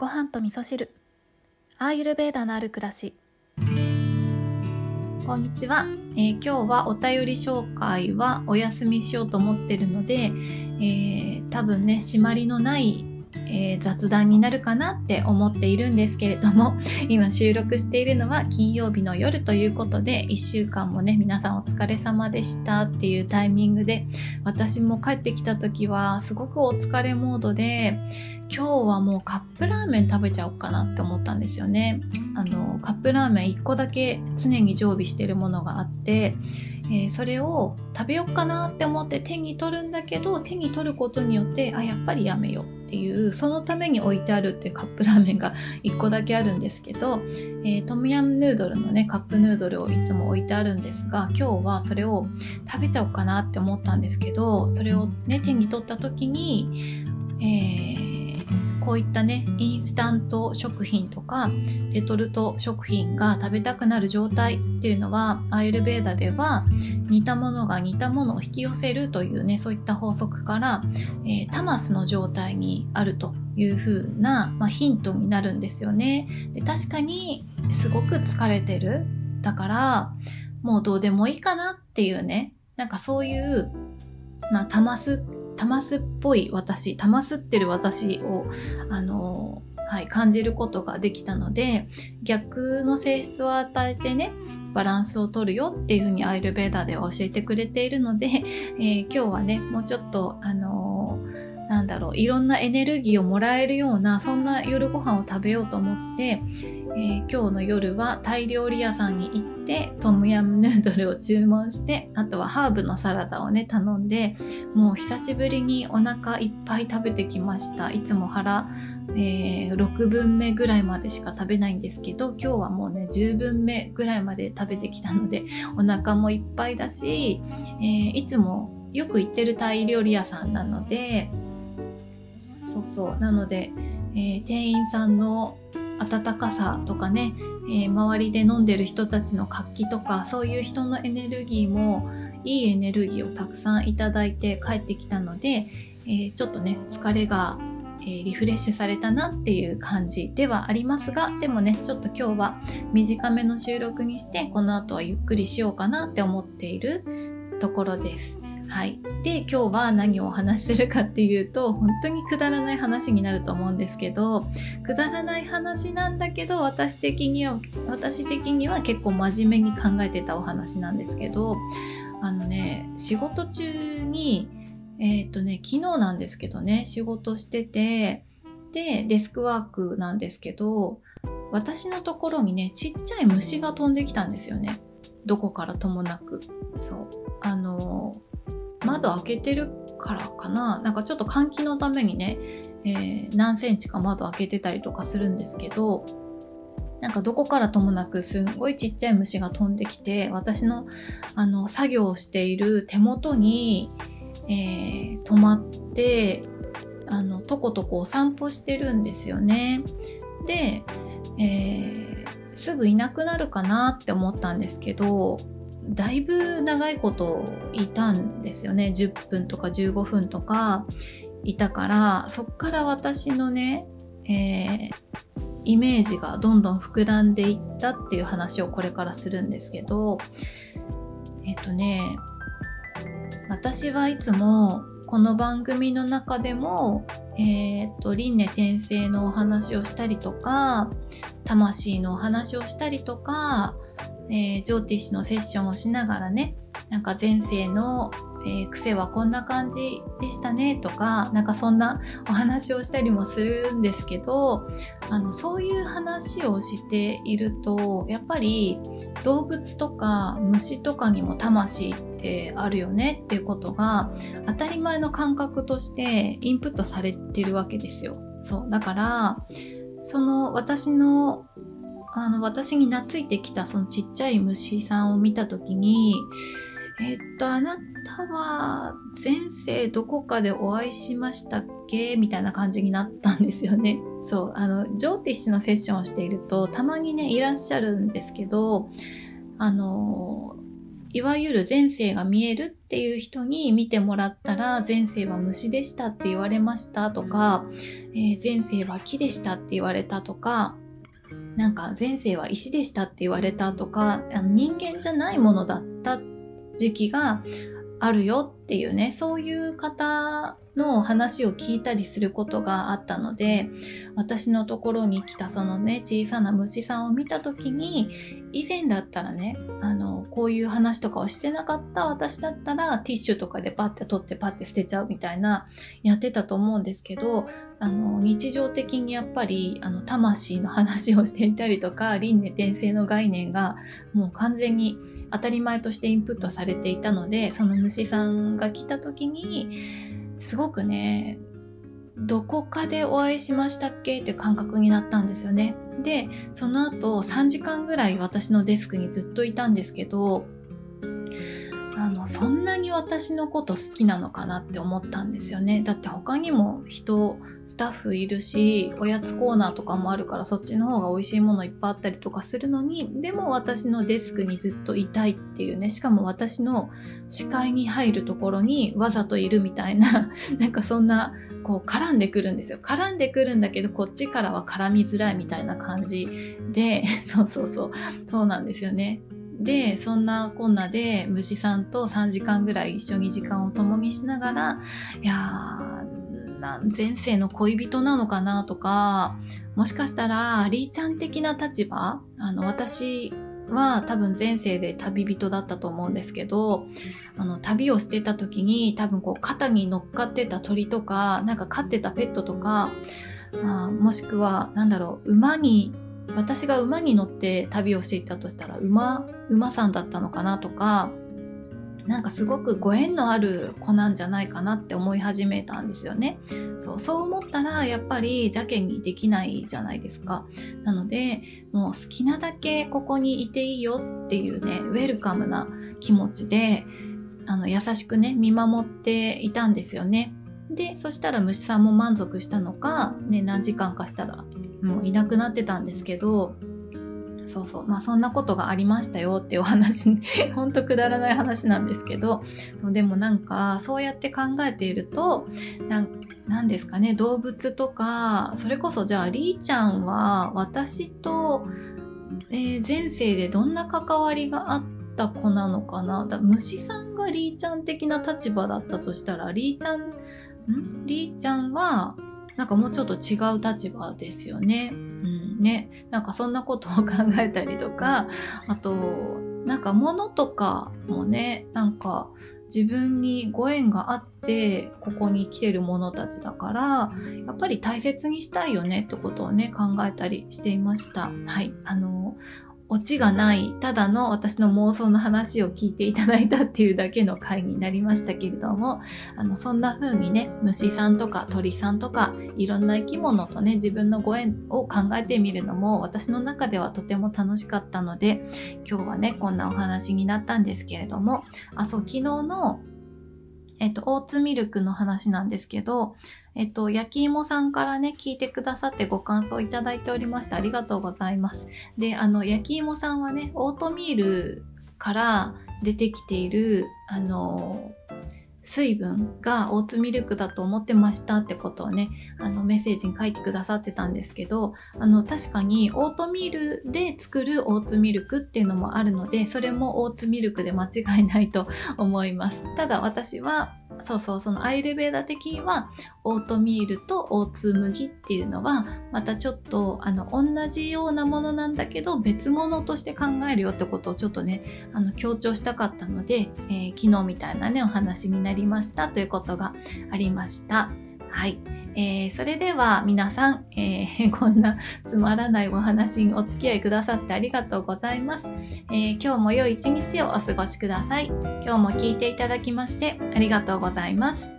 ご飯と味噌汁。アーユルベーダのある暮らし。こんにちは、えー、今日はお便り紹介はお休みしようと思ってるので、えー、多分ね締まりのないえー、雑談になるかなって思っているんですけれども 今収録しているのは金曜日の夜ということで1週間もね皆さんお疲れ様でしたっていうタイミングで私も帰ってきた時はすごくお疲れモードで今日はもうカップラーメン食べちゃおうかなって思ったんですよね。あのカップラーメン1個だけ常に常備してるものがあってえー、それを食べようかなって思って手に取るんだけど手に取ることによってあやっぱりやめよう。っていうそのために置いてあるっていうカップラーメンが1個だけあるんですけど、えー、トムヤムヌードルのねカップヌードルをいつも置いてあるんですが今日はそれを食べちゃおうかなって思ったんですけどそれをね手に取った時に、えーこういったねインスタント食品とかレトルト食品が食べたくなる状態っていうのはアイルベーダでは似たものが似たものを引き寄せるというねそういった法則から、えー、タマスの状態にあるという風な、まあ、ヒントになるんですよね。で確かにすごく疲れてるだからもうどうでもいいかなっていうねなんかそういう、まあ、タマスタマスっぽい私タマスってる私をあのはい、感じることができたので逆の性質を与えてねバランスを取るよっていうふうにアイルベーダーでは教えてくれているので、えー、今日はねもうちょっとあの、なんだろういろんなエネルギーをもらえるようなそんな夜ご飯を食べようと思って、えー、今日の夜はタイ料理屋さんに行ってトムヤムヌードルを注文してあとはハーブのサラダをね頼んでもう久しぶりにお腹いっぱい食べてきました。いつも腹、えー、6分目ぐらいまでしか食べないんですけど今日はもうね10分目ぐらいまで食べてきたのでお腹もいっぱいだし、えー、いつもよく行ってるタイ料理屋さんなのでそうそうなので、えー、店員さんの温かさとかね、えー、周りで飲んでる人たちの活気とかそういう人のエネルギーもいいエネルギーをたくさんいただいて帰ってきたので、えー、ちょっとね疲れが、えー、リフレッシュされたなっていう感じではありますがでもねちょっと今日は短めの収録にしてこの後はゆっくりしようかなって思っているところです。はい。で、今日は何をお話してるかっていうと、本当にくだらない話になると思うんですけど、くだらない話なんだけど、私的には、私的には結構真面目に考えてたお話なんですけど、あのね、仕事中に、えっ、とね、昨日なんですけどね、仕事してて、で、デスクワークなんですけど、私のところにね、ちっちゃい虫が飛んできたんですよね。どこからともなく。そう。あの、窓開けてるからかな？なんかちょっと換気のためにね、えー、何センチか窓開けてたりとかするんですけどなんかどこからともなくすんごいちっちゃい虫が飛んできて私のあの作業をしている手元に、えー、止まってあのとことこお散歩してるんですよね。で、えー、すぐいなくなるかなって思ったんですけどだいぶ長いこといたんですよね。10分とか15分とかいたからそっから私のね、えー、イメージがどんどん膨らんでいったっていう話をこれからするんですけどえっ、とね私はいつもこの番組の中でも、えっ、と輪廻転生のお話をしたりとか魂のお話をしたりとかえー、ジョーティッシュのセッションをしながらねなんか前世の、えー、癖はこんな感じでしたねとかなんかそんなお話をしたりもするんですけどあのそういう話をしているとやっぱり動物とか虫とかにも魂ってあるよねっていうことが当たり前の感覚としてインプットされてるわけですよ。そうだからその私のあの私に懐いてきたそのちっちゃい虫さんを見た時にえっとあなたは前世どこかでお会いしましたっけ？みたいな感じになったんですよね。そうあのジョーティッシュのセッションをしているとたまにねいらっしゃるんですけどあのいわゆる前世が見えるっていう人に見てもらったら前世は虫でしたって言われましたとか、えー、前世は木でしたって言われたとかなんか前世は石でしたって言われたとかあの人間じゃないものだった時期があるよっていうねそういう方の話を聞いたりすることがあったので私のところに来たそのね小さな虫さんを見た時に以前だったらねあのこういう話とかをしてなかった私だったらティッシュとかでパッて取ってパッて捨てちゃうみたいなやってたと思うんですけどあの日常的にやっぱりあの魂の話をしていたりとか輪廻転生の概念がもう完全に当たり前としてインプットされていたのでその虫さんが来た時にすごくねどこかでお会いしましたっけ？って感覚になったんですよね。で、その後3時間ぐらい私のデスクにずっといたんですけど、あの、そんなに私のこと好きなのかなって思ったんですよね。だって他にも人、スタッフいるし、おやつコーナーとかもあるからそっちの方が美味しいものいっぱいあったりとかするのに、でも私のデスクにずっといたいっていうね、しかも私の視界に入るところにわざといるみたいな、なんかそんな、こう絡んでくるんですよ。絡んでくるんだけど、こっちからは絡みづらいみたいな感じで、そうそうそう、そうなんですよね。で、そんなこんなで虫さんと3時間ぐらい一緒に時間を共にしながら、いやー、前世の恋人なのかなとか、もしかしたら、リーちゃん的な立場？あの、私は多分前世で旅人だったと思うんですけど、あの、旅をしてた時に多分こう肩に乗っかってた鳥とか、なんか飼ってたペットとか、あもしくは、なんだろう、馬に私が馬に乗って旅をしていたとしたら馬馬さんだったのかなとかなんかすごくご縁のある子なんじゃないかなって思い始めたんですよね。そうそう思ったらやっぱり邪険にできないじゃないですか。なのでもう好きなだけここにいていいよっていうねウェルカムな気持ちであの優しくね見守っていたんですよね。でそしたら虫さんも満足したのか、ね、何時間かしたらもういなくなってたんですけどそうそうまあそんなことがありましたよっていうお話 ほんとくだらない話なんですけどでもなんかそうやって考えているとなんですかね動物とかそれこそじゃありーちゃんは私と、えー、前世でどんな関わりがあった子なのかな。だ虫さんがりーちゃん的な立場だったとしたらりーちゃんりーちゃんはなんかもうちょっと違う立場ですよね。うんね。なんかそんなことを考えたりとか、あと、なんか物とかもね、なんか自分にご縁があってここに来てる者たちだからやっぱり大切にしたいよねってことをね考えたりしていましたはいあのオチがない、ただの私の妄想の話を聞いていただいたっていうだけの回になりましたけれども、あの、そんな風にね、虫さんとか鳥さんとか、いろんな生き物とね、自分のご縁を考えてみるのも、私の中ではとても楽しかったので、今日はね、こんなお話になったんですけれども、あ、そう、昨日のえっと、オーツミルクの話なんですけど、えっと、焼き芋さんからね、聞いてくださってご感想いただいておりました、ありがとうございます。で、あの、焼き芋さんはね、オートミールから出てきている、あの、水分がオーツミルクだと思ってましたってことをね、あのメッセージに書いてくださってたんですけど、あの確かにオートミールで作るオーツミルクっていうのもあるので、それもオーツミルクで間違いないと思います。ただ私はそうそう、そのアイルベーダ的には、オートミールとオーツ麦っていうのは、またちょっと、あの、同じようなものなんだけど、別物として考えるよってことをちょっとね、あの、強調したかったので、えー、昨日みたいなね、お話になりましたということがありました。はい。えー、それでは皆さん、えー、こんなつまらないお話にお付き合いくださってありがとうございます。えー、今日も良い一日をお過ごしください。今日も聞いていただきましてありがとうございます。